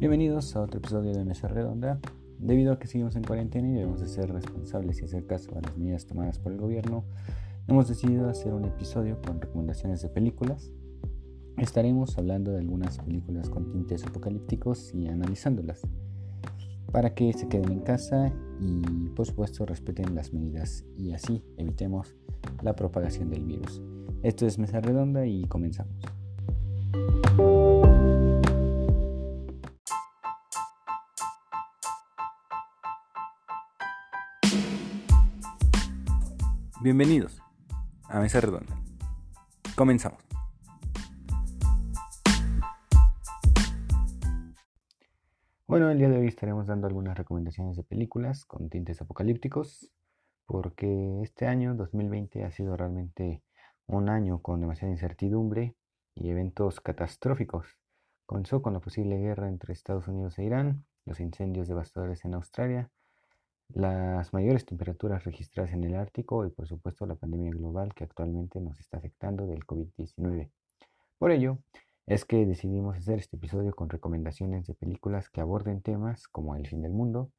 Bienvenidos a otro episodio de Mesa Redonda. Debido a que seguimos en cuarentena y debemos de ser responsables y hacer caso a las medidas tomadas por el gobierno, hemos decidido hacer un episodio con recomendaciones de películas. Estaremos hablando de algunas películas con tintes apocalípticos y analizándolas para que se queden en casa y por supuesto respeten las medidas y así evitemos la propagación del virus. Esto es Mesa Redonda y comenzamos. Bienvenidos a Mesa Redonda. Comenzamos. Bueno, el día de hoy estaremos dando algunas recomendaciones de películas con tintes apocalípticos, porque este año 2020 ha sido realmente un año con demasiada incertidumbre y eventos catastróficos. Comenzó con la posible guerra entre Estados Unidos e Irán, los incendios devastadores en Australia, las mayores temperaturas registradas en el Ártico y por supuesto la pandemia global que actualmente nos está afectando del COVID-19. Por ello, es que decidimos hacer este episodio con recomendaciones de películas que aborden temas como el fin del mundo,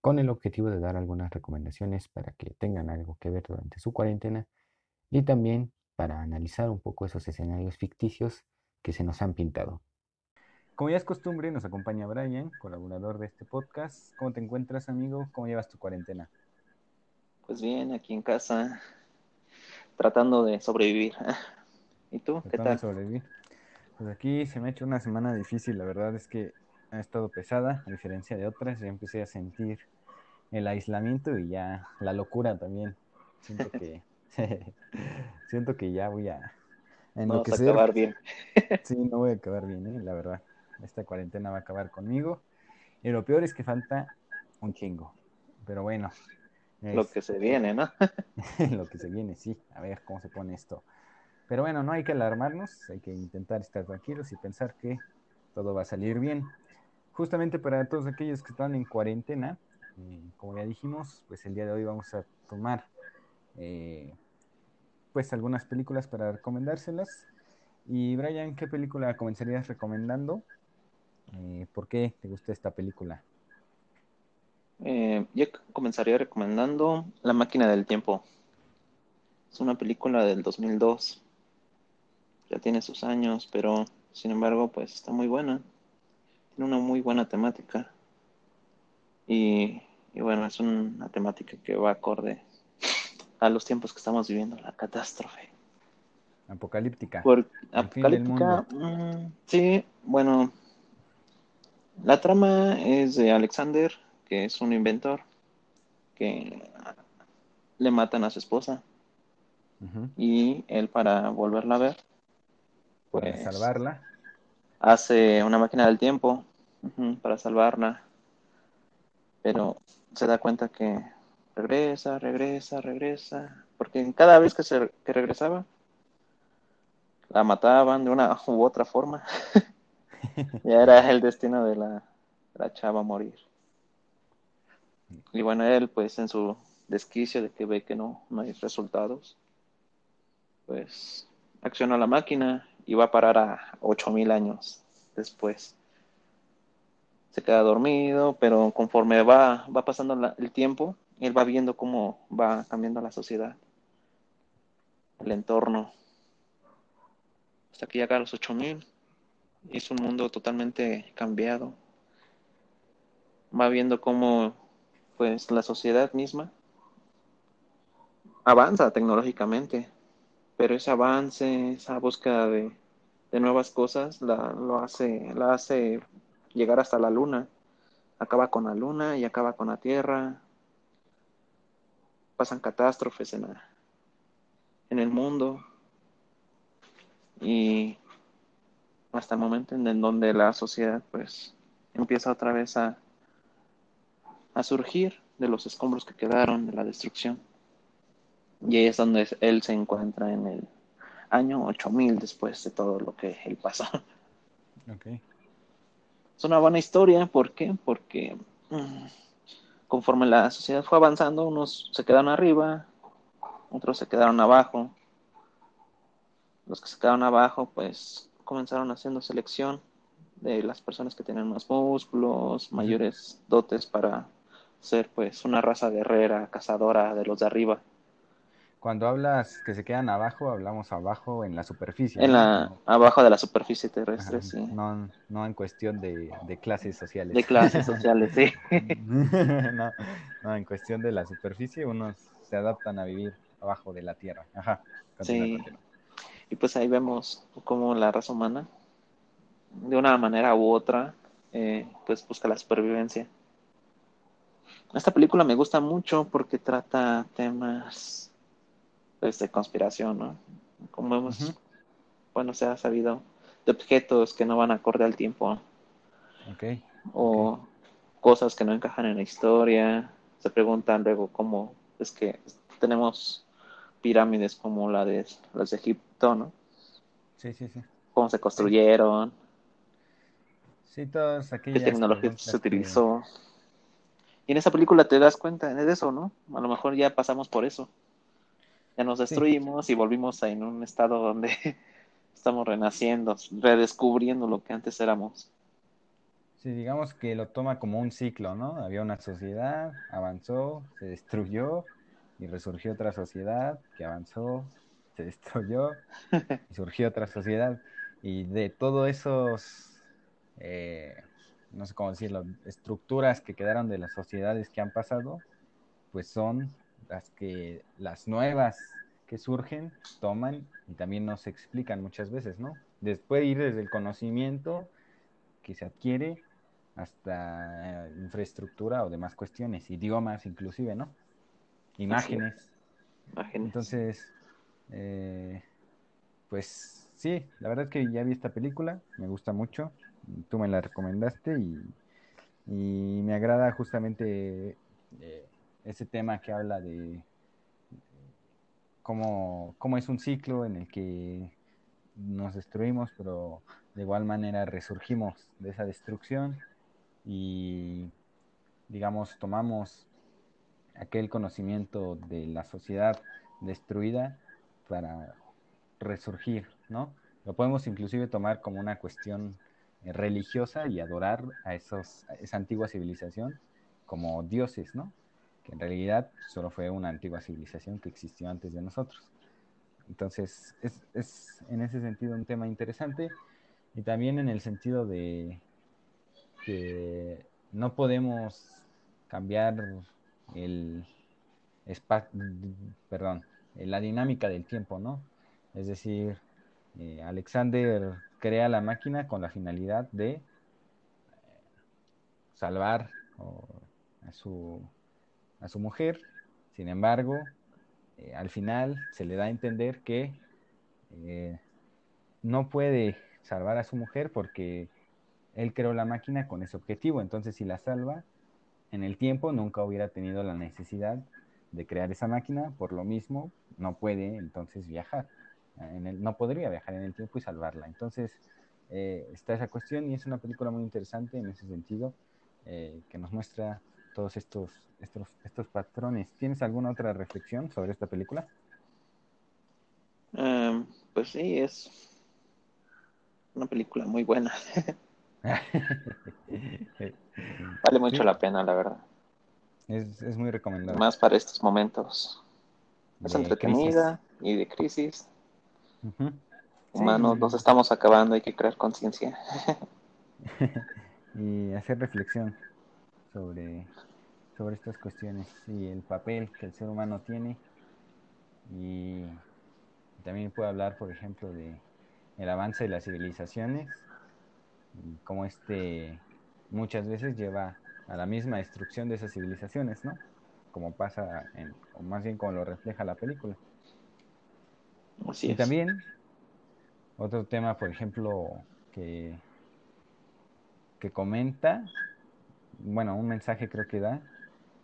con el objetivo de dar algunas recomendaciones para que tengan algo que ver durante su cuarentena y también para analizar un poco esos escenarios ficticios que se nos han pintado. Como ya es costumbre, nos acompaña Brian, colaborador de este podcast. ¿Cómo te encuentras, amigo? ¿Cómo llevas tu cuarentena? Pues bien, aquí en casa, tratando de sobrevivir. ¿Y tú? ¿Qué tal? sobrevivir. Pues aquí se me ha hecho una semana difícil, la verdad es que ha estado pesada, a diferencia de otras. Ya empecé a sentir el aislamiento y ya la locura también. Siento que, siento que ya voy a enloquecer. No a acabar bien. sí, no voy a acabar bien, ¿eh? la verdad esta cuarentena va a acabar conmigo. Y lo peor es que falta un chingo. Pero bueno. Lo que se viene, ¿no? lo que se viene, sí. A ver cómo se pone esto. Pero bueno, no hay que alarmarnos, hay que intentar estar tranquilos y pensar que todo va a salir bien. Justamente para todos aquellos que están en cuarentena, eh, como ya dijimos, pues el día de hoy vamos a tomar eh, pues algunas películas para recomendárselas. Y Brian, ¿qué película comenzarías recomendando? Eh, ¿Por qué te gusta esta película? Eh, yo comenzaría recomendando La máquina del tiempo. Es una película del 2002. Ya tiene sus años, pero sin embargo, pues está muy buena. Tiene una muy buena temática. Y, bueno, es una temática que va acorde a los tiempos que estamos viviendo, la catástrofe. Apocalíptica. apocalíptica, mm, sí, bueno, la trama es de Alexander, que es un inventor, que le matan a su esposa. Y él para volverla a ver, pues, para salvarla, hace una máquina del tiempo para salvarla. Pero se da cuenta que regresa, regresa, regresa, porque cada vez que, se, que regresaba, la mataban de una u otra forma. ya era el destino de la, la chava morir. Y bueno, él pues en su desquicio de que ve que no, no hay resultados, pues acciona la máquina y va a parar a 8000 años después. Se queda dormido, pero conforme va, va pasando el tiempo, él va viendo cómo va cambiando la sociedad, el entorno. Hasta que llega a los 8000 es un mundo totalmente cambiado. Va viendo cómo pues la sociedad misma avanza tecnológicamente, pero ese avance, esa búsqueda de, nuevas cosas la, lo hace, la hace llegar hasta la luna. Acaba con la luna y acaba con la tierra. Pasan catástrofes en, en el mundo. Y hasta el momento en donde la sociedad pues empieza otra vez a, a surgir de los escombros que quedaron de la destrucción. Y ahí es donde él se encuentra en el año 8000 después de todo lo que él pasó. Okay. Es una buena historia, ¿por qué? Porque mm, conforme la sociedad fue avanzando, unos se quedaron arriba, otros se quedaron abajo. Los que se quedaron abajo, pues comenzaron haciendo selección de las personas que tienen más músculos, mayores dotes para ser pues una raza guerrera, cazadora de los de arriba. Cuando hablas que se quedan abajo, hablamos abajo en la superficie. En la, abajo de la superficie terrestre, sí. No, no en cuestión de, clases sociales. De clases sociales, sí. no, no, en cuestión de la superficie, unos se adaptan a vivir abajo de la tierra. Ajá. Sí. Y pues ahí vemos cómo la raza humana, de una manera u otra, eh, pues busca la supervivencia. Esta película me gusta mucho porque trata temas pues, de conspiración, ¿no? Como hemos, bueno, se ha sabido de objetos que no van acorde al tiempo. Okay. O cosas que no encajan en la historia. Se preguntan luego cómo es que tenemos pirámides como la de las de Egipto, ¿no? Sí, sí, sí. Cómo se construyeron. Sí, todas aquellas. ¿Qué tecnología se utilizó? Y en esa película te das cuenta de eso, ¿no? A lo mejor ya pasamos por eso ya nos destruimos y volvimos a, en un estado donde estamos renaciendo, redescubriendo lo que antes éramos. Sí, digamos que lo toma como un ciclo, ¿no? Había una sociedad, avanzó, se destruyó y resurgió otra sociedad que avanzó, se destruyó y surgió otra sociedad. Y de todos esos, eh, no sé cómo decirlo, estructuras que quedaron de las sociedades que han pasado, pues son las que las nuevas que surgen toman y también nos explican muchas veces, ¿no? Después ir desde el conocimiento que se adquiere hasta eh, infraestructura o demás cuestiones, idiomas inclusive, ¿no? Imágenes. Entonces, eh, pues sí, la verdad es que ya vi esta película, me gusta mucho, tú me la recomendaste y, me agrada justamente eh, ese tema que habla de cómo, es un ciclo en el que nos destruimos, pero de igual manera resurgimos de esa destrucción y, digamos, tomamos aquel conocimiento de la sociedad destruida para resurgir, ¿no? Lo podemos inclusive tomar como una cuestión religiosa y adorar a, esos, esa antigua civilización como dioses, ¿no? en realidad solo fue una antigua civilización que existió antes de nosotros. Entonces, es, es en ese sentido un tema interesante y también en el sentido de que no podemos cambiar el perdón, la dinámica del tiempo, ¿no? Es decir, eh, Alexander crea la máquina con la finalidad de eh, salvar a su a su mujer. Sin embargo, eh, al final se le da a entender que eh, no puede salvar a su mujer porque él creó la máquina con ese objetivo. Entonces, si la salva, en el tiempo nunca hubiera tenido la necesidad de crear esa máquina, por lo mismo no puede entonces viajar. En no podría viajar en el tiempo y salvarla. Entonces, eh, está esa cuestión y es una película muy interesante en ese sentido, que nos muestra todos estos, estos, estos patrones. ¿Tienes alguna otra reflexión sobre esta película? Em, pues sí, es una película muy buena. vale mucho la pena, la verdad. Es, muy recomendable. Más para estos momentos. Es entretenida y de crisis. Humanos, nos estamos acabando, hay que crear conciencia. y hacer reflexión sobre sobre estas cuestiones y el papel que el ser humano tiene y también puedo hablar por ejemplo de el avance de las civilizaciones y cómo este muchas veces lleva a la misma destrucción de esas civilizaciones, ¿no? Como pasa en, o más bien como lo refleja la película. y también otro tema, por ejemplo, que, que comenta, bueno, un mensaje creo que da,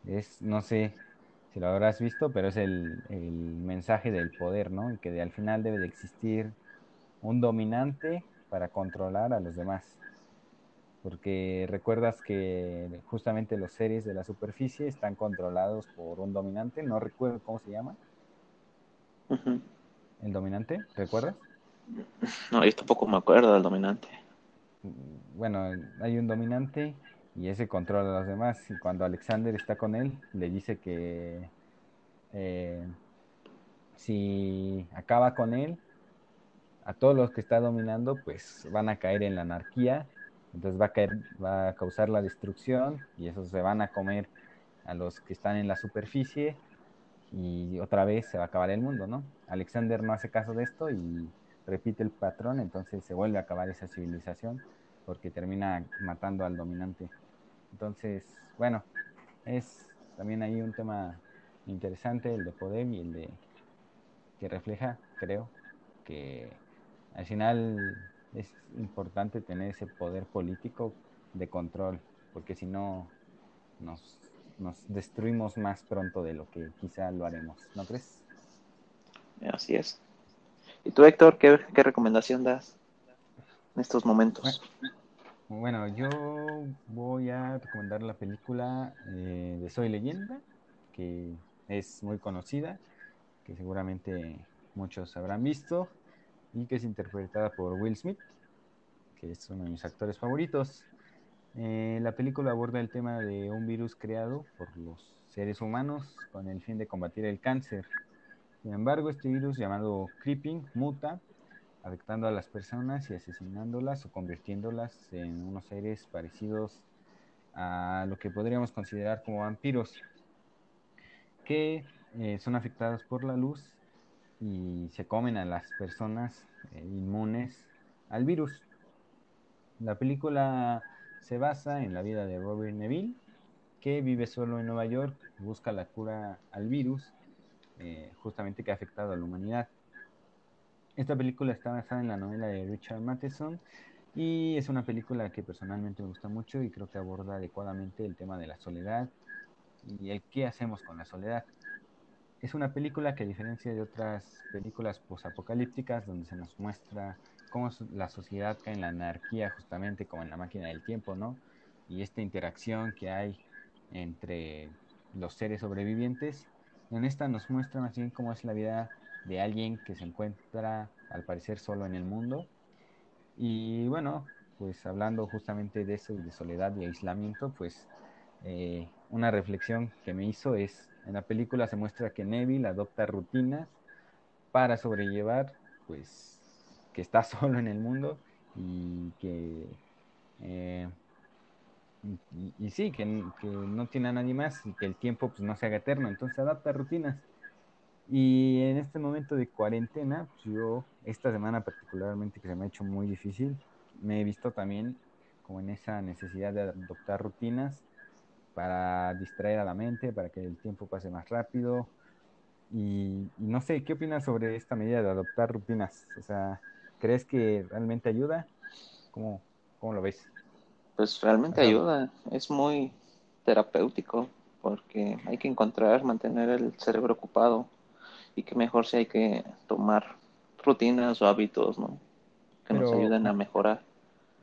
es, no sé si lo habrás visto, pero es el, mensaje del poder, ¿no? Y que de, al final debe de existir un dominante para controlar a los demás. Porque recuerdas que justamente los seres de la superficie están controlados por un dominante, no recuerdo cómo se llama. ¿El dominante? ¿Recuerdas? No, yo tampoco me acuerdo del dominante. Bueno, hay un dominante y ese controla a los demás. Y cuando Alexander está con él, le dice que eh, si acaba con él, a todos los que está dominando, pues van a caer en la anarquía. Entonces va a, caer, va a causar la destrucción y esos se van a comer a los que están en la superficie y otra vez se va a acabar el mundo, ¿no? Alexander no hace caso de esto y repite el patrón, entonces se vuelve a acabar esa civilización porque termina matando al dominante. Entonces, bueno, es también ahí un tema interesante el de poder y el de que refleja, creo, que al final es importante tener ese poder político de control, porque si no nos, nos destruimos más pronto de lo que quizá lo haremos, ¿no crees? Así es. ¿Y tú, Héctor, qué, qué recomendación das en estos momentos? Bueno, yo voy a recomendar la película eh, de Soy Leyenda, que es muy conocida, que seguramente muchos habrán visto, y que es interpretada por Will Smith, que es uno de mis actores favoritos. Eh, la película aborda el tema de un virus creado por los seres humanos con el fin de combatir el cáncer. Sin embargo, este virus llamado Creeping muta afectando a las personas y asesinándolas o convirtiéndolas en unos seres parecidos a lo que podríamos considerar como vampiros, que eh, son afectados por la luz y se comen a las personas eh, inmunes al virus. La película se basa en la vida de Robert Neville, que vive solo en Nueva York, busca la cura al virus, eh, justamente que ha afectado a la humanidad. Esta película está basada en la novela de Richard Matheson y es una película que personalmente me gusta mucho y creo que aborda adecuadamente el tema de la soledad y el qué hacemos con la soledad. Es una película que a diferencia de otras películas posapocalípticas donde se nos muestra cómo la sociedad cae en la anarquía justamente como en la máquina del tiempo, ¿no? Y esta interacción que hay entre los seres sobrevivientes, en esta nos muestra más bien cómo es la vida de alguien que se encuentra al parecer solo en el mundo. Y bueno, pues hablando justamente de eso de soledad y aislamiento, pues eh, una reflexión que me hizo es, en la película se muestra que Neville adopta rutinas para sobrellevar, pues, que está solo en el mundo y que... Eh, y, sí, que, que, no tiene a nadie más y que el tiempo pues no se haga eterno, entonces adapta rutinas. Y en este momento de cuarentena, pues yo, esta semana particularmente que se me ha hecho muy difícil, me he visto también como en esa necesidad de adoptar rutinas para distraer a la mente, para que el tiempo pase más rápido. Y, no sé, ¿qué opinas sobre esta medida de adoptar rutinas? O sea, ¿crees que realmente ayuda? ¿Cómo, cómo lo ves? Pues realmente ayuda, es muy terapéutico porque hay que encontrar, mantener el cerebro ocupado y que mejor si hay que tomar rutinas o hábitos, ¿no? Que nos ayuden a mejorar.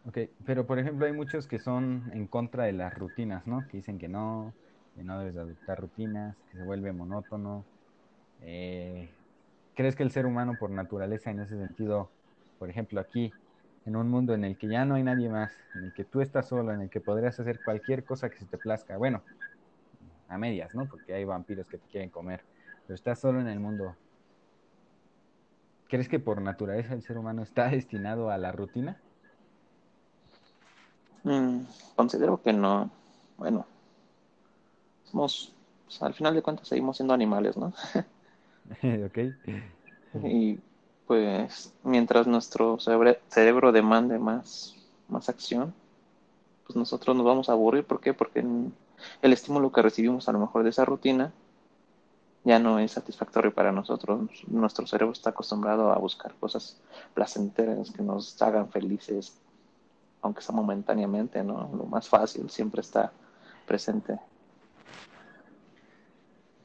Ok, pero por ejemplo hay muchos que son en contra de las rutinas, ¿no? Que dicen que no, que no debes adoptar rutinas, que se vuelve monótono. Eh, ¿Crees que el ser humano por naturaleza en ese sentido, por ejemplo aquí, en un mundo en el que ya no hay nadie más, en el que tú estás solo, en el que podrías hacer cualquier cosa que se te plazca, bueno, a medias, ¿no? Porque hay vampiros que te quieren comer pero estás solo en el mundo. ¿Crees que por naturaleza el ser humano está destinado a la rutina? Mm, considero que no. Bueno, somos, pues, al final de cuentas seguimos siendo animales, ¿no? ok. Y pues mientras nuestro cerebro demande más, más acción, pues nosotros nos vamos a aburrir. ¿Por qué? Porque el estímulo que recibimos a lo mejor de esa rutina ya no es satisfactorio para nosotros. Nuestro cerebro está acostumbrado a buscar cosas placenteras que nos hagan felices, aunque sea momentáneamente, ¿no? Lo más fácil siempre está presente.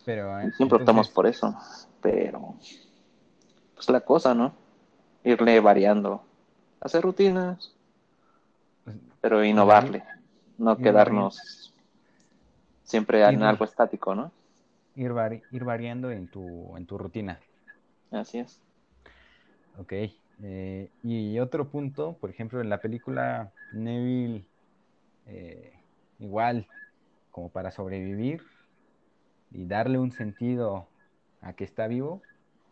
Pero, eh, siempre optamos por eso, pero pues la cosa, ¿no? Irle variando, hacer rutinas, pues, pero innovarle, no quedarnos siempre en algo estático, ¿no? ir, ir variando en tu, en tu rutina. Así es. Ok, Eh, y otro punto, por ejemplo, en la película Neville, eh, igual, como para sobrevivir y darle un sentido a que está vivo,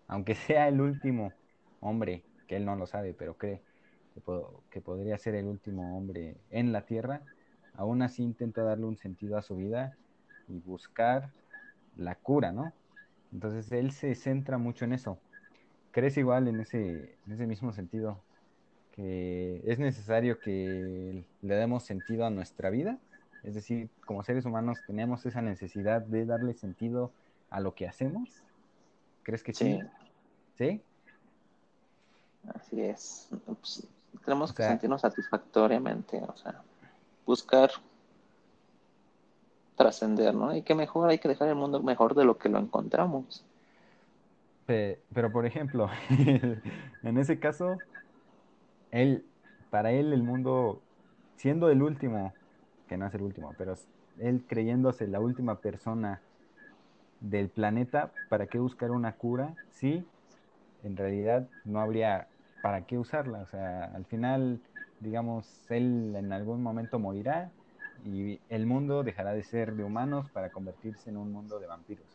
aunque sea el último hombre, que él no lo sabe, pero cree que, que podría ser el último hombre en la Tierra, aún así intenta darle un sentido a su vida y buscar la cura, ¿no? Entonces él se centra mucho en eso. ¿Crees igual en ese, en ese mismo sentido que es necesario que le demos sentido a nuestra vida? Es decir, como seres humanos tenemos esa necesidad de darle sentido a lo que hacemos. ¿Crees que sí? ¿Sí? Así es. Pues, tenemos que sentirnos satisfactoriamente, o sea, buscar trascender, ¿no? Y que mejor hay que dejar el mundo mejor de lo que lo encontramos. Pero, por ejemplo, en ese caso, él, para él el mundo, siendo el último, que no es el último, pero él creyéndose la última persona del planeta, ¿para qué buscar una cura? Sí, en realidad no habría para qué usarla. O sea, al final, digamos, él en algún momento morirá y el mundo dejará de ser de humanos para convertirse en un mundo de vampiros.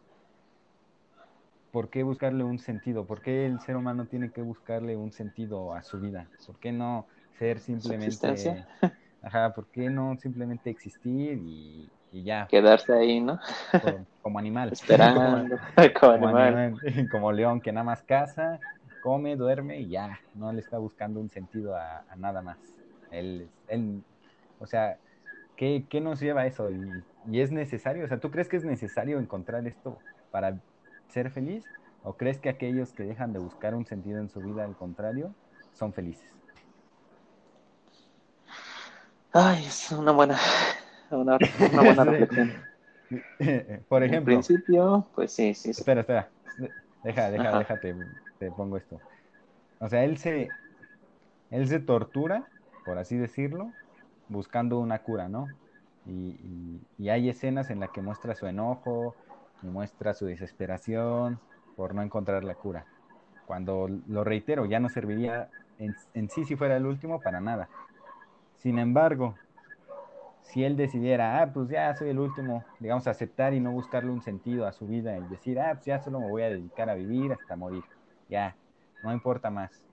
¿Por qué buscarle un sentido? ¿Por qué el ser humano tiene que buscarle un sentido a su vida? ¿Por qué no ser simplemente... Ajá, ¿por qué no simplemente existir y, ya? Quedarse ahí, ¿no? Como, animal. Esperando, como, animal. Como león que nada más caza, come, duerme y ya. No le está buscando un sentido a, nada más. Él, él, o sea, ¿qué, ¿qué, nos lleva a eso? Y, y es necesario, o sea, ¿tú crees que es necesario encontrar esto para ser feliz? ¿O crees que aquellos que dejan de buscar un sentido en su vida, al contrario, son felices? Ay, es una buena, una, buena reflexión. Por ejemplo. En principio, pues sí, sí. Espera, espera. Deja, deja, déjate, te pongo esto. O sea, él se, él se tortura, por así decirlo, buscando una cura, ¿no? Y, y, hay escenas en las que muestra su enojo y muestra su desesperación por no encontrar la cura. Cuando, lo reitero, ya no serviría en, en sí si fuera el último para nada. Sin embargo, si él decidiera, ah, pues ya soy el último, digamos, aceptar y no buscarle un sentido a su vida y decir, ah, pues ya solo me voy a dedicar a vivir hasta morir, ya, no importa más.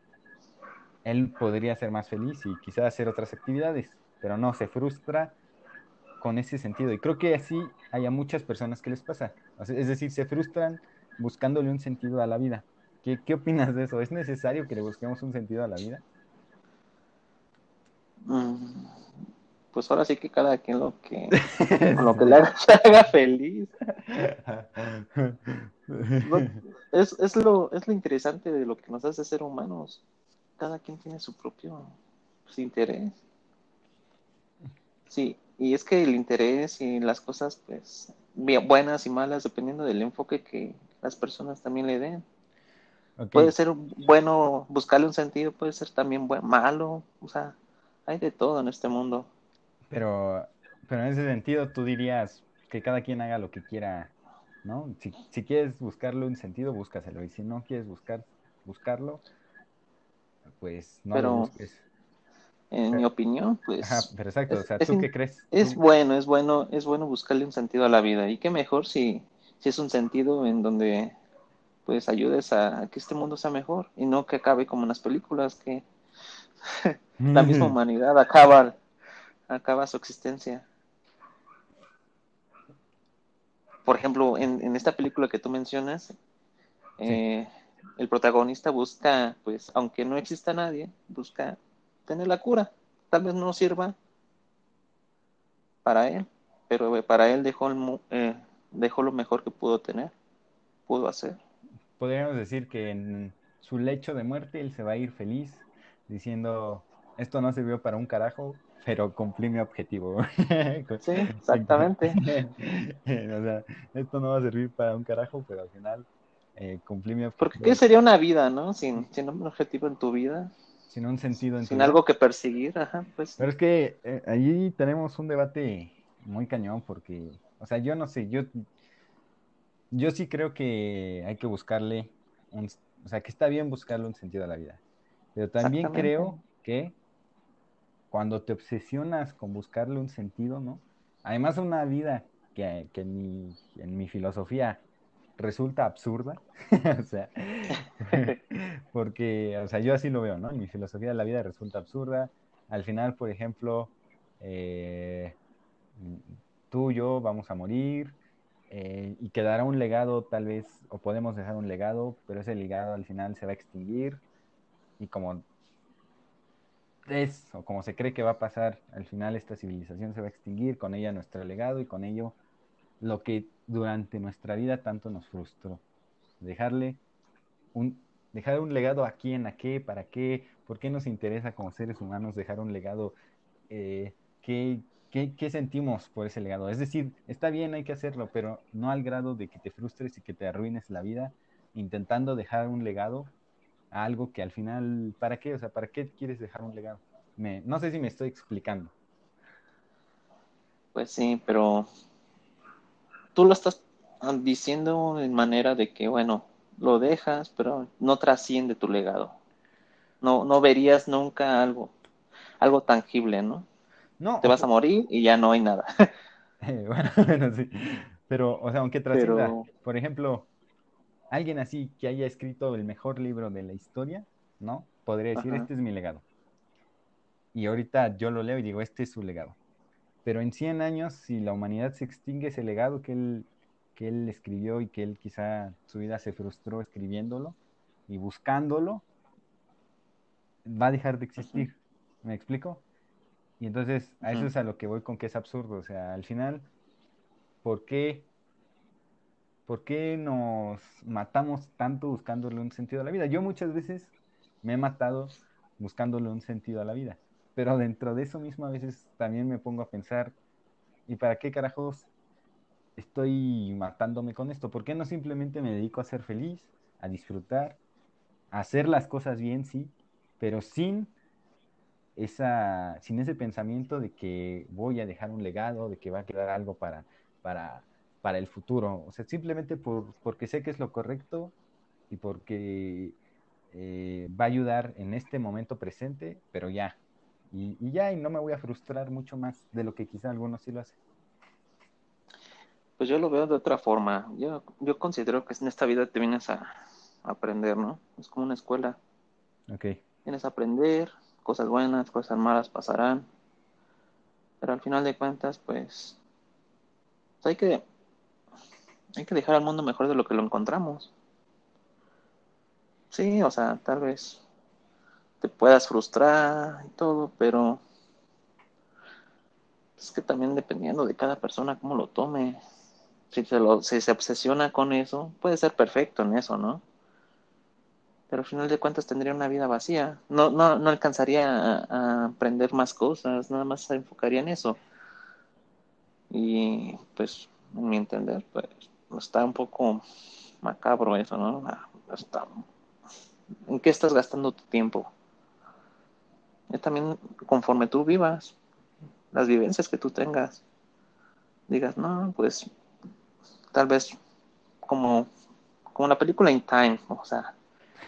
Él podría ser más feliz y quizás hacer otras actividades, pero no, se frustra con ese sentido. Y creo que así hay a muchas personas que les pasa. Es decir, se frustran buscándole un sentido a la vida. ¿Qué, qué opinas de eso? ¿Es necesario que le busquemos un sentido a la vida? Mm, pues ahora sí que cada quien lo que, lo que le haga, feliz. es, es, lo, es lo interesante de lo que nos hace ser humanos. Cada quien tiene su propio pues, interés. Sí, y es que el interés y las cosas, pues, buenas y malas, dependiendo del enfoque que las personas también le den. Puede ser bueno buscarle un sentido, puede ser también bueno, malo, o sea, hay de todo en este mundo. Pero, pero en ese sentido tú dirías que cada quien haga lo que quiera, ¿no? Si, si quieres buscarle un sentido, búscaselo. Y si no quieres buscar, buscarlo, pues no lo busques. En mi opinión, pues. Ajá, pero exacto, o sea, ¿tú qué crees? Es bueno, es bueno, es bueno buscarle un sentido a la vida. Y qué mejor si, si es un sentido en donde pues ayudes a que este mundo sea mejor y no que acabe como en las películas que la misma humanidad acaba, acaba su existencia. Por ejemplo, en, esta película que tú mencionas, eh, el protagonista busca, pues, aunque no exista nadie, busca tener la cura. Tal vez no sirva para él, pero para él dejó, eh, dejó lo mejor que pudo tener, pudo hacer. Podríamos decir que en su lecho de muerte él se va a ir feliz, diciendo, esto no sirvió para un carajo, pero cumplí mi objetivo. Sí, exactamente. o sea, esto no va a servir para un carajo, pero al final eh, cumplí mi objetivo. Porque ¿qué sería una vida, no? Sin, sin un objetivo en tu vida. Sin un sentido en Sin algo que perseguir, ajá, pues. Pero es que eh, allí tenemos un debate muy cañón porque, o sea, yo no sé, yo, yo sí creo que hay que buscarle un, o sea, que está bien buscarle un sentido a la vida Pero también creo que cuando te obsesionas con buscarle un sentido, ¿no? Además, una vida que, que en, mi, en mi filosofía resulta absurda, o sea, porque, o sea, yo así lo veo, ¿no? En mi filosofía de la vida resulta absurda. Al final, por ejemplo, eh, tú y yo vamos a morir eh, y quedará un legado tal vez, o podemos dejar un legado, pero ese legado al final se va a extinguir y como es, o como se cree que va a pasar, al final esta civilización se va a extinguir, con ella nuestro legado y con ello lo que durante nuestra vida tanto nos frustró. Dejarle un, dejar un legado a quién, a qué, para qué, por qué nos interesa como seres humanos dejar un legado, eh, ¿qué, qué, sentimos por ese legado. Es decir, está bien, hay que hacerlo, pero no al grado de que te frustres y que te arruines la vida intentando dejar un legado a algo que al final, ¿para qué? O sea, ¿para qué quieres dejar un legado? Me, no sé si me estoy explicando. Pues sí, pero tú lo estás diciendo en manera de que, bueno, lo dejas, pero no trasciende tu legado. No, no verías nunca algo, algo tangible, ¿no? No. Te vas a morir y ya no hay nada. Eh, bueno, bueno, sí. Pero, o sea, aunque trascienda, por ejemplo, alguien así que haya escrito el mejor libro de la historia, ¿no? Podría decir, este es mi legado. Y ahorita yo lo leo y digo, este es su legado. Pero en 100 años, si la humanidad se extingue, ese legado que él, que él escribió y que él quizá su vida se frustró escribiéndolo y buscándolo, va a dejar de existir. ¿Me explico? Y entonces a eso es a lo que voy con que es absurdo. O sea, al final, ¿por qué, ¿por qué nos matamos tanto buscándole un sentido a la vida? Yo muchas veces me he matado buscándole un sentido a la vida. Pero dentro de eso mismo a veces también me pongo a pensar, ¿y para qué carajos estoy matándome con esto? ¿Por qué no simplemente me dedico a ser feliz, a disfrutar, a hacer las cosas bien, sí, pero sin esa, sin ese pensamiento de que voy a dejar un legado, de que va a quedar algo para, para, para el futuro. O sea, simplemente por, porque sé que es lo correcto y porque eh, va a ayudar en este momento presente, pero ya. Y, ya, y no me voy a frustrar mucho más de lo que quizá algunos sí lo hacen. Pues yo lo veo de otra forma. Yo, yo considero que en esta vida te vienes a, a aprender, ¿no? Es como una escuela. Ok. Vienes a aprender, cosas buenas, cosas malas pasarán. Pero al final de cuentas, pues, hay que hay que dejar al mundo mejor de lo que lo encontramos. Sí, o sea, tal vez te puedas frustrar y todo, pero es que también dependiendo de cada persona cómo lo tome. Si se, lo, si se obsesiona con eso, puede ser perfecto en eso, ¿no? pero al final de cuentas tendría una vida vacía. No, no, no alcanzaría a, aprender más cosas, nada más se enfocaría en eso. Y pues, en mi entender, pues está un poco macabro eso, ¿no? Ah, está... ¿En qué estás gastando tu tiempo? También conforme tú vivas, las vivencias que tú tengas, digas, no, pues tal vez como, como la película In Time, o sea,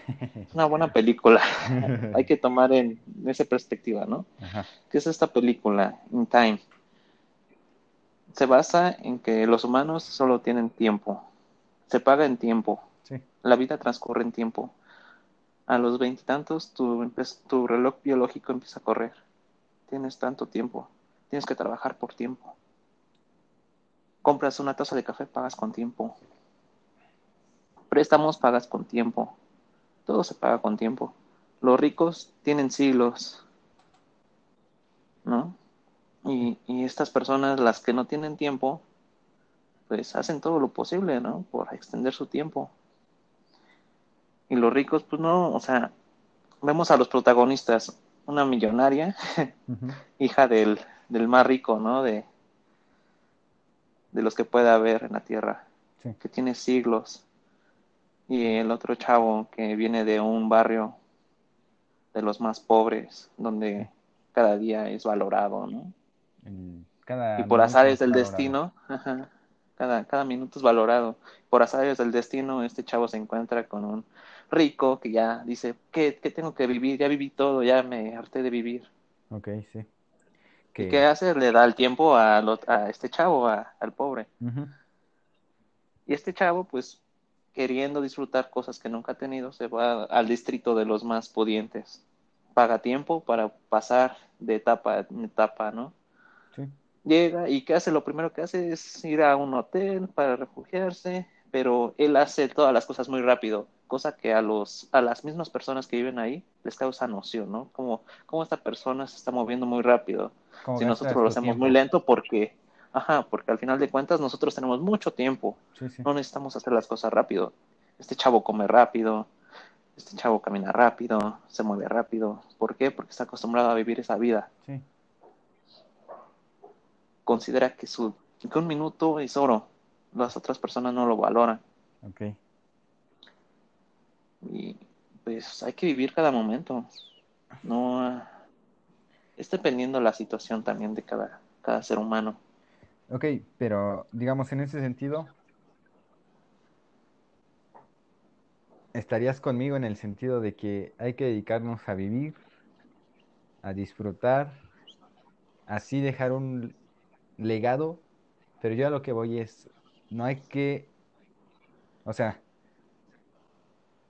una buena película. Hay que tomar en, esa perspectiva, ¿no? ¿Qué es esta película, In Time? Se basa en que los humanos solo tienen tiempo. Se paga en tiempo. La vida transcurre en tiempo. A los veintitantos tu, tu reloj biológico empieza a correr. Tienes tanto tiempo. Tienes que trabajar por tiempo. Compras una taza de café, pagas con tiempo. Préstamos, pagas con tiempo todo se paga con tiempo. Los ricos tienen siglos, ¿no? Y, estas personas, las que no tienen tiempo, pues hacen todo lo posible, ¿no? Por extender su tiempo. Y los ricos, pues no, o sea, vemos a los protagonistas, una millonaria, hija del, del, más rico, ¿no? De, de los que puede haber en la tierra, que tiene siglos y el otro chavo que viene de un barrio de los más pobres, donde cada día es valorado, ¿no? y por azares del destino, cada, cada minuto es valorado. Por azares del destino, este chavo se encuentra con un rico que ya dice, ¿qué, qué tengo que vivir? Ya viví todo, ya me harté de vivir. Ok, sí. ¿Y qué hace? Le da el tiempo a, a este chavo, a, al pobre. Y este chavo, pues, queriendo disfrutar cosas que nunca ha tenido, se va al distrito de los más pudientes. Paga tiempo para pasar de etapa en etapa, ¿no? Llega y ¿qué hace? Lo primero que hace es ir a un hotel para refugiarse, pero él hace todas las cosas muy rápido, cosa que a los a las mismas personas que viven ahí les causa noción, ¿no? Como, como esta persona se está moviendo muy rápido. si nosotros lo hacemos muy lento porque Ajá, porque al final de cuentas nosotros tenemos mucho tiempo. No necesitamos hacer las cosas rápido. Este chavo come rápido, este chavo camina rápido, se mueve rápido. ¿Por qué? Porque está acostumbrado a vivir esa vida. Sí. Considera que, su, que un minuto es oro. Las otras personas no lo valoran. Ok. Y pues hay que vivir cada momento. No es dependiendo la situación también de cada, cada ser humano. Ok, pero digamos en ese sentido, estarías conmigo en el sentido de que hay que dedicarnos a vivir, a disfrutar, así dejar un legado, pero yo a lo que voy es, no hay que, o sea,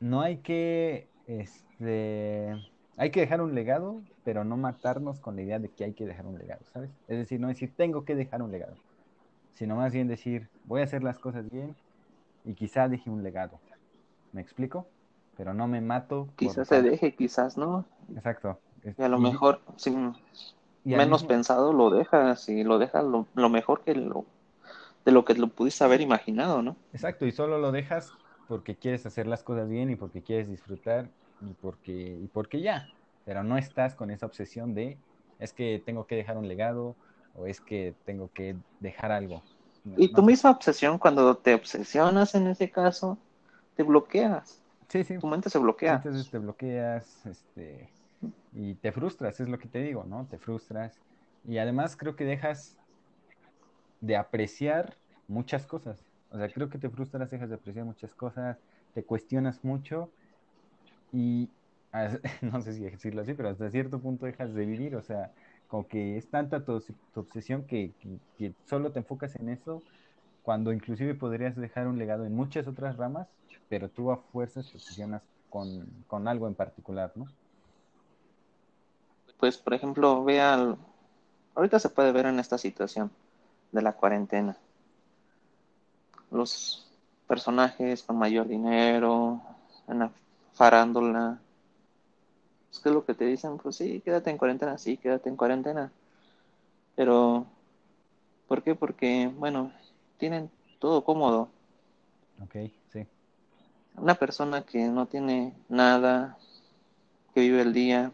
no hay que, este, hay que dejar un legado, pero no matarnos con la idea de que hay que dejar un legado, ¿sabes? Es decir, no decir, tengo que dejar un legado sino más bien decir, voy a hacer las cosas bien y quizá deje un legado. ¿Me explico? Pero no me mato. Quizás se deje, quizás no. Exacto. Y a lo mejor, sin menos pensado, lo dejas y lo dejas lo, mejor que lo, de lo que lo pudiste haber imaginado, ¿no? Exacto, y solo lo dejas porque quieres hacer las cosas bien y porque quieres disfrutar y porque, y porque ya. Pero no estás con esa obsesión de, es que tengo que dejar un legado o es que tengo que dejar algo. Y tu misma obsesión, cuando te obsesionas en ese caso, te bloqueas. Sí, sí. Tu mente se bloquea. Entonces te bloqueas, este, y te frustras, es lo que te digo, ¿no? Te frustras. Y además creo que dejas de apreciar muchas cosas. O sea, creo que te frustras, dejas de apreciar muchas cosas, te cuestionas mucho y, no sé si decirlo así, pero hasta cierto punto dejas de vivir. O sea, como que es tanta tu, obsesión que, solo te enfocas en eso, cuando inclusive podrías dejar un legado en muchas otras ramas, pero tú a fuerzas te obsesionas con, algo en particular, ¿no? Pues, por ejemplo, vea, ahorita se puede ver en esta situación de la cuarentena. Los personajes con mayor dinero, en la farándula, pues, ¿qué es lo que te dicen? Pues sí, quédate en cuarentena, sí, quédate en cuarentena. Pero, ¿por qué? Porque, bueno, tienen todo cómodo. Ok, sí. Una persona que no tiene nada, que vive el día,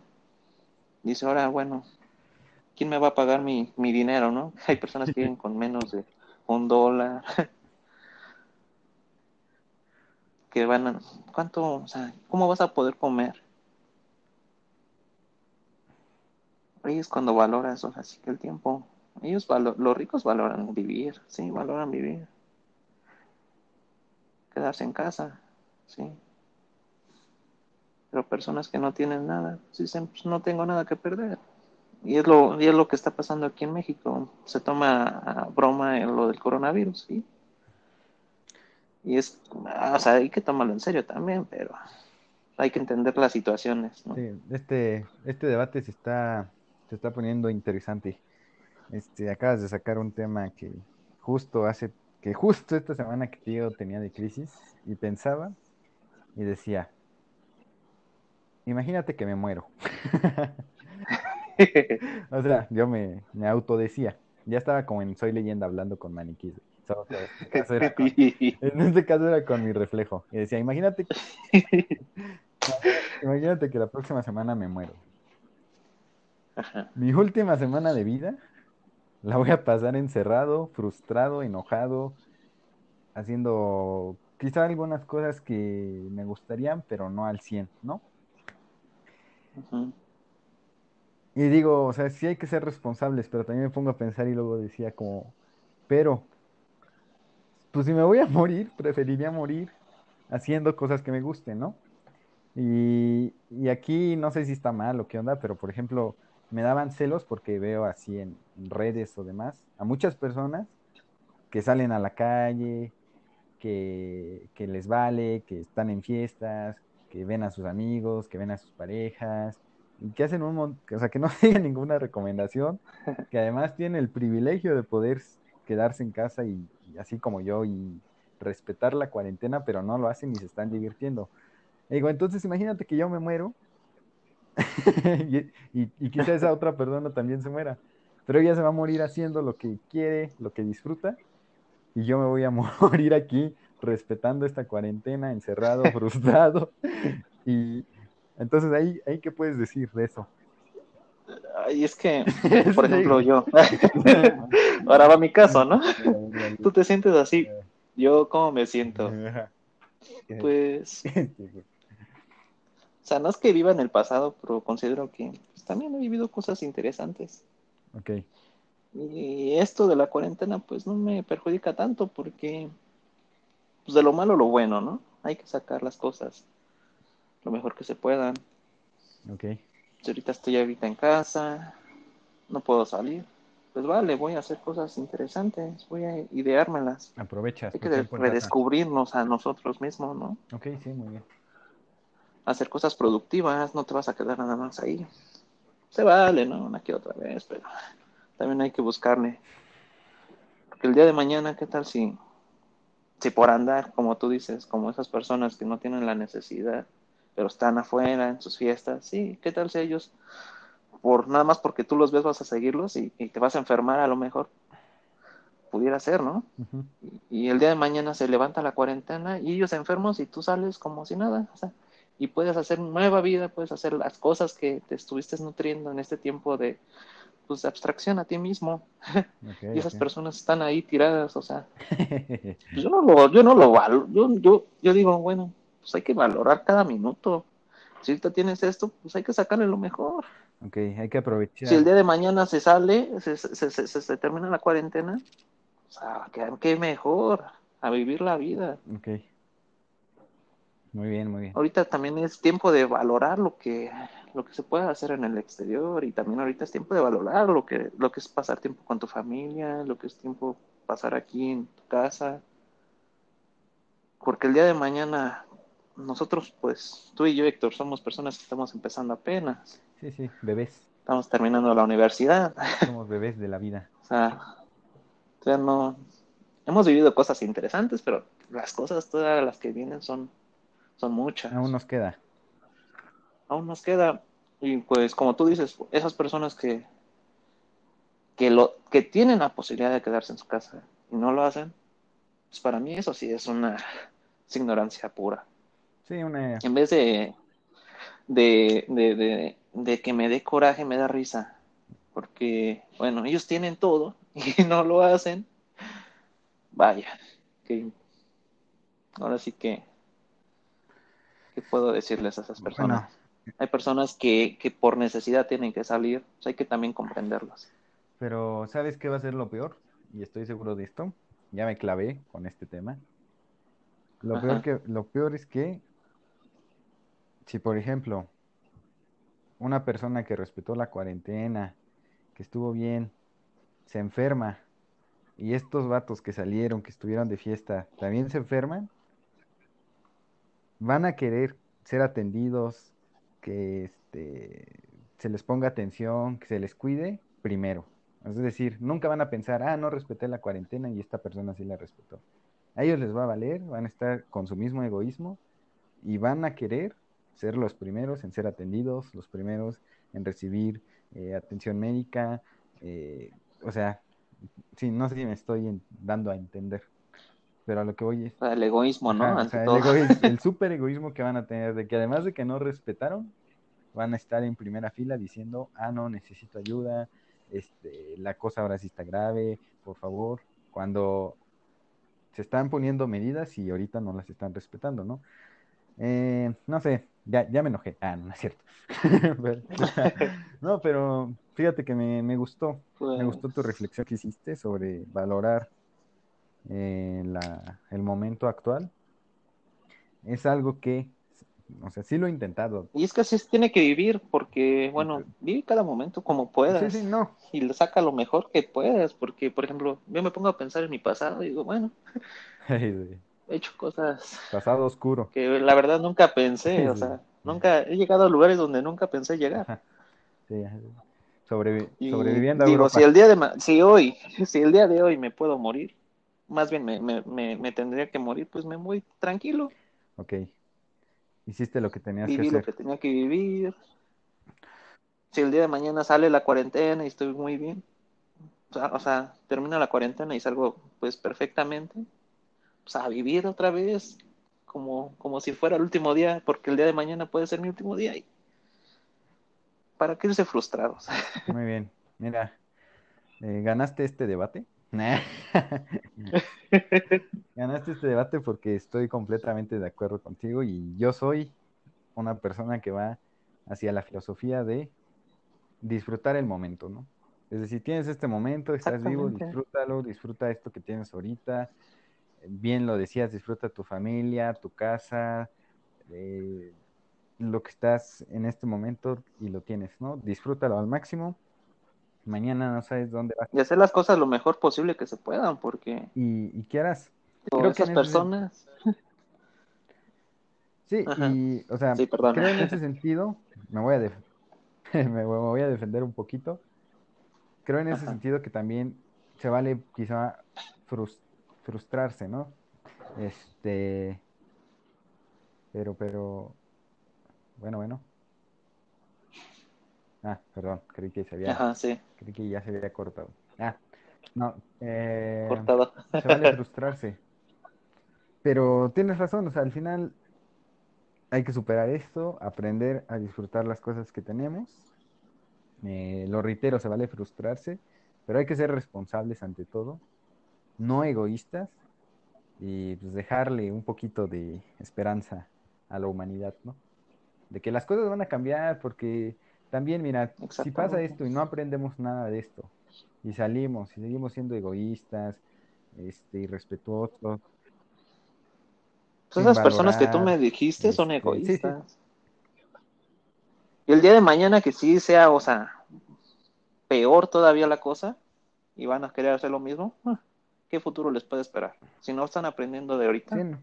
dice, ahora, bueno, ¿quién me va a pagar mi, mi dinero, no? Hay personas que viven con menos de un dólar. que van a, ¿cuánto, o sea, cómo vas a poder comer? es cuando valoras, o así que el tiempo, ellos, los ricos valoran vivir, sí, valoran vivir. Quedarse en casa, sí. Pero personas que no tienen nada, dicen, pues no tengo nada que perder. Y es lo, y es lo que está pasando aquí en México. Se toma broma en lo del coronavirus, sí. Y es, o sea, hay que tomarlo en serio también, pero hay que entender las situaciones. este, este debate se está se está poniendo interesante. Este, acabas de sacar un tema que justo hace, que justo esta semana que yo tenía de crisis y pensaba y decía, imagínate que me muero. o sea, yo me, me autodecía. Ya estaba como en Soy leyenda hablando con maniquís. en este caso era con mi reflejo. Y decía, imagínate, imagínate que la próxima semana me muero. Mi última semana de vida la voy a pasar encerrado, frustrado, enojado, haciendo quizá algunas cosas que me gustarían, pero no al 100, ¿no? Y digo, o sea, sí hay que ser responsables, pero también me pongo a pensar y luego decía como, pero pues si me voy a morir, preferiría morir haciendo cosas que me gusten, ¿no? Y, y aquí no sé si está mal o qué onda, pero por ejemplo, me daban celos porque veo así en redes o demás a muchas personas que salen a la calle, que, que les vale, que están en fiestas, que ven a sus amigos, que ven a sus parejas, y que hacen un montón, o sea, que no siguen ninguna recomendación, que además tienen el privilegio de poder quedarse en casa y, y así como yo y respetar la cuarentena, pero no lo hacen y se están divirtiendo. Y digo, entonces imagínate que yo me muero y, y, y quizá esa otra persona también se muera, pero ella se va a morir haciendo lo que quiere, lo que disfruta, y yo me voy a morir aquí respetando esta cuarentena, encerrado, frustrado, y entonces ahí, ahí ¿qué puedes decir de eso? Ay, es que, por ejemplo, yo, ahora va mi caso, ¿no? Tú te sientes así, yo cómo me siento. Pues, o sea, no es que viva en el pasado, pero considero que pues, también he vivido cosas interesantes. Ok. Y esto de la cuarentena, pues no me perjudica tanto porque, pues de lo malo lo bueno, ¿no? Hay que sacar las cosas lo mejor que se puedan. Ok. Si ahorita estoy ahorita en casa, no puedo salir. Pues vale, voy a hacer cosas interesantes, voy a ideármelas. Aprovechas. Hay que casa. redescubrirnos a nosotros mismos, ¿no? Ok, sí, muy bien. Hacer cosas productivas, no te vas a quedar nada más ahí. Se vale, ¿no? Una que otra vez, pero también hay que buscarle. Porque el día de mañana, ¿qué tal si, si por andar, como tú dices, como esas personas que no tienen la necesidad, pero están afuera en sus fiestas, sí, ¿qué tal si ellos, por nada más porque tú los ves, vas a seguirlos y, y te vas a enfermar a lo mejor? Pudiera ser, ¿no? Ujú. Y el día de mañana se levanta la cuarentena y ellos enfermos y tú sales como si nada, o sea, y puedes hacer nueva vida, puedes hacer las cosas que te estuviste nutriendo en este tiempo de, pues, de abstracción a ti mismo. Y esas personas están ahí tiradas, o sea, pues yo no lo, yo no lo valoro, yo, yo, yo digo, bueno, pues hay que valorar cada minuto. Si ahorita tienes esto, pues hay que sacarle lo mejor. ok, hay que aprovechar. Si el día de mañana se sale, se, se, se, se- termina la cuarentena, o sea, qué, qué mejor, a vivir la vida. Ok. Muy bien, muy bien. Ahorita también es tiempo de valorar lo que, lo que se puede hacer en el exterior y también ahorita es tiempo de valorar lo que, lo que es pasar tiempo con tu familia, lo que es tiempo pasar aquí en tu casa. Porque el día de mañana nosotros, pues tú y yo, Héctor, somos personas que estamos empezando apenas, Sí, sí, bebés. estamos terminando la universidad. Somos bebés de la vida. O sea, o sea, no, hemos vivido cosas interesantes, pero las cosas todas las que vienen son, son muchas. Aún nos queda. aún nos queda. Y pues, como tú dices, esas personas que, que, lo, que tienen la posibilidad de quedarse en su casa y no lo hacen, pues para mí eso sí es una es ignorancia pura. Sí, una. En vez de, de, de, de, de que me dé coraje, me da risa. Porque, bueno, ellos tienen todo y no lo hacen. Vaya, que ahora sí que, ¿qué puedo decirles a esas personas? Bueno, Hay personas que, que por necesidad tienen que salir, hay que también comprenderlas. pero ¿sabes qué va a ser lo peor? Y estoy seguro de esto. Ya me clavé con este tema. Lo peor que, lo peor es que si, por ejemplo, una persona que respetó la cuarentena, que estuvo bien, se enferma, y estos vatos que salieron, que estuvieron de fiesta, también se enferman, van a querer ser atendidos, que este, se les ponga atención, que se les cuide primero. Es decir, nunca van a pensar, ah, no respeté la cuarentena y esta persona sí la respetó. A ellos les va a valer, van a estar con su mismo egoísmo y van a querer ser los primeros en ser atendidos, los primeros en recibir eh, atención médica. eh, o sea, sí, no sé si me estoy dando a entender, pero a lo que voy es... El egoísmo, ¿no? Ajá, o el, egoísmo- el súper egoísmo que van a tener, de que además de que no respetaron, van a estar en primera fila diciendo, ah, no, necesito ayuda, este, la cosa ahora sí está grave, por favor, cuando se están poniendo medidas y ahorita no las están respetando, ¿no? Eh, no sé, ya, ya me enojé. Ah, no, no es cierto. No, pero fíjate que me, me gustó, me Pues, gustó tu reflexión que hiciste sobre valorar eh, la- el momento actual, es algo que, o sea, sí lo he intentado. Y es que así se tiene que vivir, porque, bueno, vive cada momento como puedas sí, no. y le saca lo mejor que puedas, porque, por ejemplo, yo me pongo a pensar en mi pasado y digo, bueno, he hecho cosas Pasado oscuro. que la verdad nunca pensé, o sea, nunca he llegado a lugares donde nunca pensé llegar. Sí, sobrevi- Y sobreviviendo a digo, Europa. si el día de ma- si hoy, si el día de hoy me puedo morir, más bien me, me, me, me tendría que morir, pues me voy tranquilo, Ok. Hiciste lo que tenías que viví lo hacer. que tenía que vivir. Si el día de mañana sale la cuarentena y estoy muy bien, o sea, o sea, termina la cuarentena y salgo pues perfectamente, pues a vivir otra vez, como, como si fuera el último día, porque el día de mañana puede ser mi último día y para qué irse frustrados. Muy bien. Mira, eh, ganaste este debate. Ganaste este debate porque estoy completamente de acuerdo contigo y yo soy una persona que va hacia la filosofía de disfrutar el momento, ¿no? Es decir, tienes este momento, estás vivo, disfrútalo, disfruta esto que tienes ahorita. Bien lo decías, disfruta tu familia, tu casa, eh, lo que estás en este momento y lo tienes, ¿no? Disfrútalo al máximo. Mañana no sabes dónde vas Y hacer las cosas lo mejor posible que se puedan, porque y, y digo, Creo que esas ese personas, Sí, Ajá. y, o sea, Sí, creo en ese sentido, me voy a, def- me voy a defender un poquito. Creo en ese Ajá. sentido que también se vale quizá frus- frustrarse, ¿no? Este, pero, pero, bueno, bueno. Ah, perdón, creí que se había, ajá, sí, creí que ya se había cortado. Ah, no, eh, cortado. se vale frustrarse. Pero tienes razón, o sea, al final hay que superar esto, aprender a disfrutar las cosas que tenemos. Eh, lo reitero, se vale frustrarse, pero hay que ser responsables ante todo, no egoístas y pues dejarle un poquito de esperanza a la humanidad, ¿no? De que las cosas van a cambiar porque también, mira, si pasa esto y no aprendemos nada de esto y salimos y seguimos siendo egoístas, este, irrespetuosos, Pues esas personas que tú me dijiste son este, sí, sí, egoístas. Y el día de mañana que sí sea, o sea, peor todavía la cosa y van a querer hacer lo mismo, ah, ¿qué futuro les puede esperar? Si no están aprendiendo de ahorita, sí, no,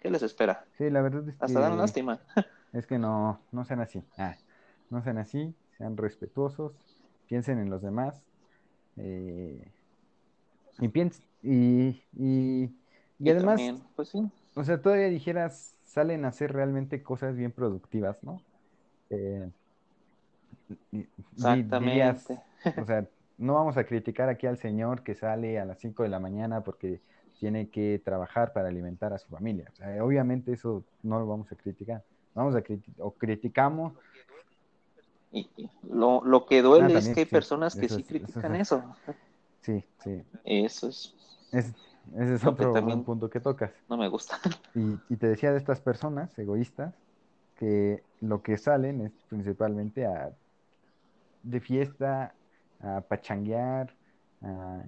¿qué les espera? sí, la verdad es Hasta dan que lástima. Es que no, no sean así. Ah, no sean así, sean respetuosos, piensen en los demás. eh, y, piens- y, y, y además, también, pues sí, o sea, todavía dijeras, salen a hacer realmente cosas bien productivas, ¿no? Eh, dirías, exactamente. o sea, no vamos a criticar aquí al señor que sale a las 5 de la mañana porque tiene que trabajar para alimentar a su familia. O sea, obviamente eso no lo vamos a criticar. Vamos a criti- o criticamos Y, lo, lo que Ah, duele es también, que hay sí, personas que eso sí es, eso critican es, eso. sí, sí. Eso es Es- ese es otro también punto que tocas. no me gusta. Y, y te decía de estas personas egoístas que lo que salen es principalmente a, de fiesta, a pachanguear, a-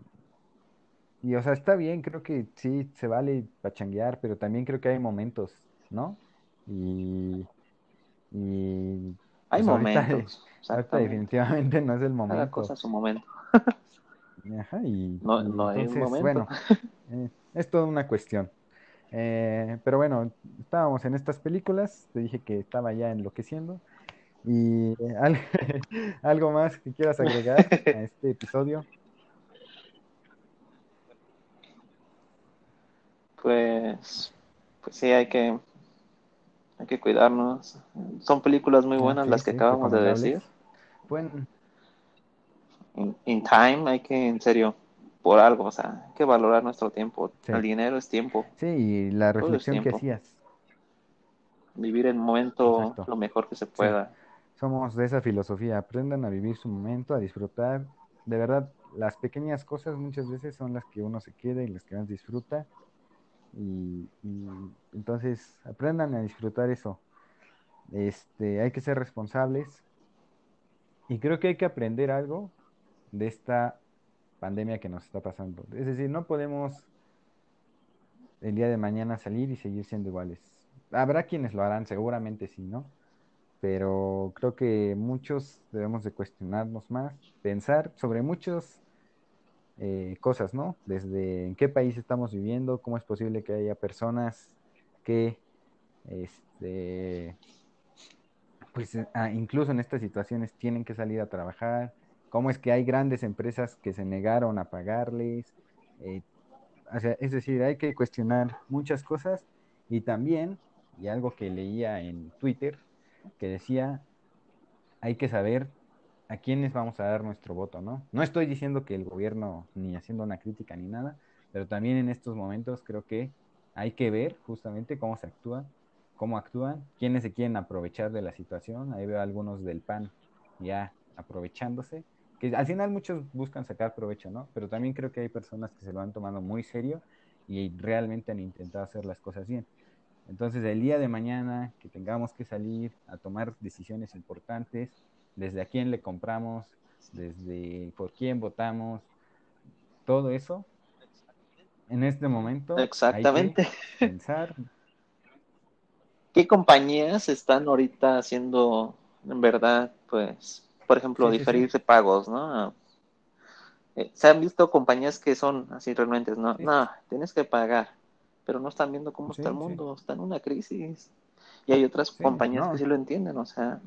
y o sea, está bien, creo que sí, se vale pachanguear, pero también creo que hay momentos, ¿no? Y, y Hay pues momentos, ahorita definitivamente no es el Cada momento. cosa a su momento. Ajá, y, No, no hay un entonces, momento. bueno, eh, es toda una cuestión. Eh, pero bueno, estábamos en estas películas, te dije que estaba ya enloqueciendo. ¿Y eh, al- algo más que quieras agregar a este episodio? Pues, pues sí, hay que, hay que cuidarnos. Son películas muy buenas sí, las que sí, acabamos de decir. Bueno, In, in time hay que, en serio, por algo, o sea, hay que valorar nuestro tiempo. sí, El dinero es tiempo, sí, y la reflexión que hacías, Vivir el momento exacto, lo mejor que se pueda. somos de esa filosofía, aprendan a vivir su momento, a disfrutar. De verdad, las pequeñas cosas muchas veces son las que uno se queda y las que más disfruta. Y, entonces aprendan a disfrutar eso. Este, hay que ser responsables y creo que hay que aprender algo de esta pandemia que nos está pasando. Es decir, no podemos el día de mañana salir y seguir siendo iguales. Habrá quienes lo harán, seguramente sí, ¿no? Pero creo que muchos debemos de cuestionarnos más, pensar sobre muchas eh, cosas, ¿no? Desde en qué país estamos viviendo, cómo es posible que haya personas que, este, pues ah, incluso en estas situaciones tienen que salir a trabajar, cómo es que hay grandes empresas que se negaron a pagarles, eh, es decir, hay que cuestionar muchas cosas y también, y algo que leía en Twitter, que decía, hay que saber a quiénes vamos a dar nuestro voto, ¿no? No estoy diciendo que el gobierno ni haciendo una crítica ni nada, pero también en estos momentos creo que hay que ver justamente cómo se actúa, cómo actúan, quiénes se quieren aprovechar de la situación. Ahí veo algunos del PAN ya aprovechándose que al final muchos buscan sacar provecho, ¿no? Pero también creo que hay personas que se lo han tomado muy serio y realmente han intentado hacer las cosas bien. Entonces, el día de mañana que tengamos que salir a tomar decisiones importantes, desde a quién le compramos, desde por quién votamos, todo eso, en este momento Exactamente. hay que pensar. ¿Qué compañías están ahorita haciendo, en verdad, pues, por ejemplo, diferir de pagos, ¿no? Eh, se han visto compañías que son así realmente, no, no, tienes que pagar, pero no están viendo cómo está el mundo, está en una crisis. Y hay otras compañías que sí lo entienden, o sea,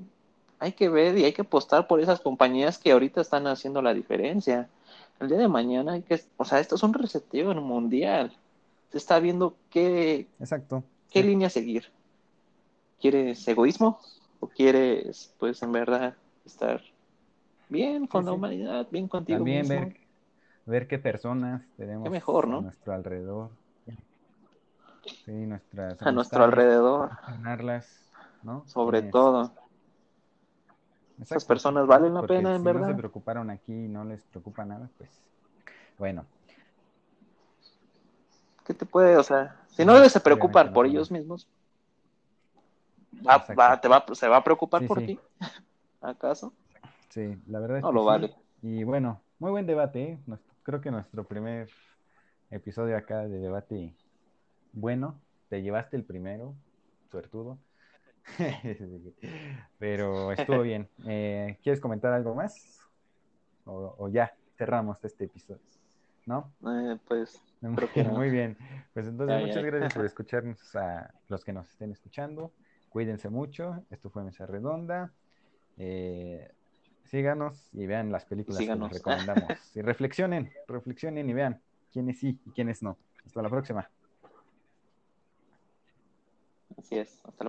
hay que ver y hay que apostar por esas compañías que ahorita están haciendo la diferencia. El día de mañana hay que, o sea, esto es un reseteo mundial. Se está viendo qué, Exacto. qué línea seguir. ¿Quieres egoísmo o quieres, pues, en verdad, estar bien con la humanidad, bien contigo También Ver, ver qué personas tenemos mejor, a nuestro alrededor. Sí, nuestras a nuestro alrededor. Ganarlas, ¿no? Sobre todo. Esas personas valen la pena, en verdad. No se preocuparon aquí y no les preocupa nada, pues bueno. ¿Qué te puede, o sea, si no debes preocupar por ellos mismos, va, te va, se va a preocupar por ti. ¿Acaso? Sí, la verdad es no lo vale. Y bueno, muy buen debate. ¿eh? Creo que nuestro primer episodio acá de debate, bueno, te llevaste el primero, suertudo. Pero estuvo bien. Eh, ¿Quieres comentar algo más? O, ya cerramos este episodio, ¿no? Eh, pues muy bien. Pues entonces muchas gracias por escucharnos a los que nos estén escuchando. Cuídense mucho. Esto fue Mesa Redonda. Eh, síganos y vean las películas que les recomendamos. y reflexionen, reflexionen y vean quiénes sí y quiénes no. Hasta la próxima. Así es, hasta la próxima.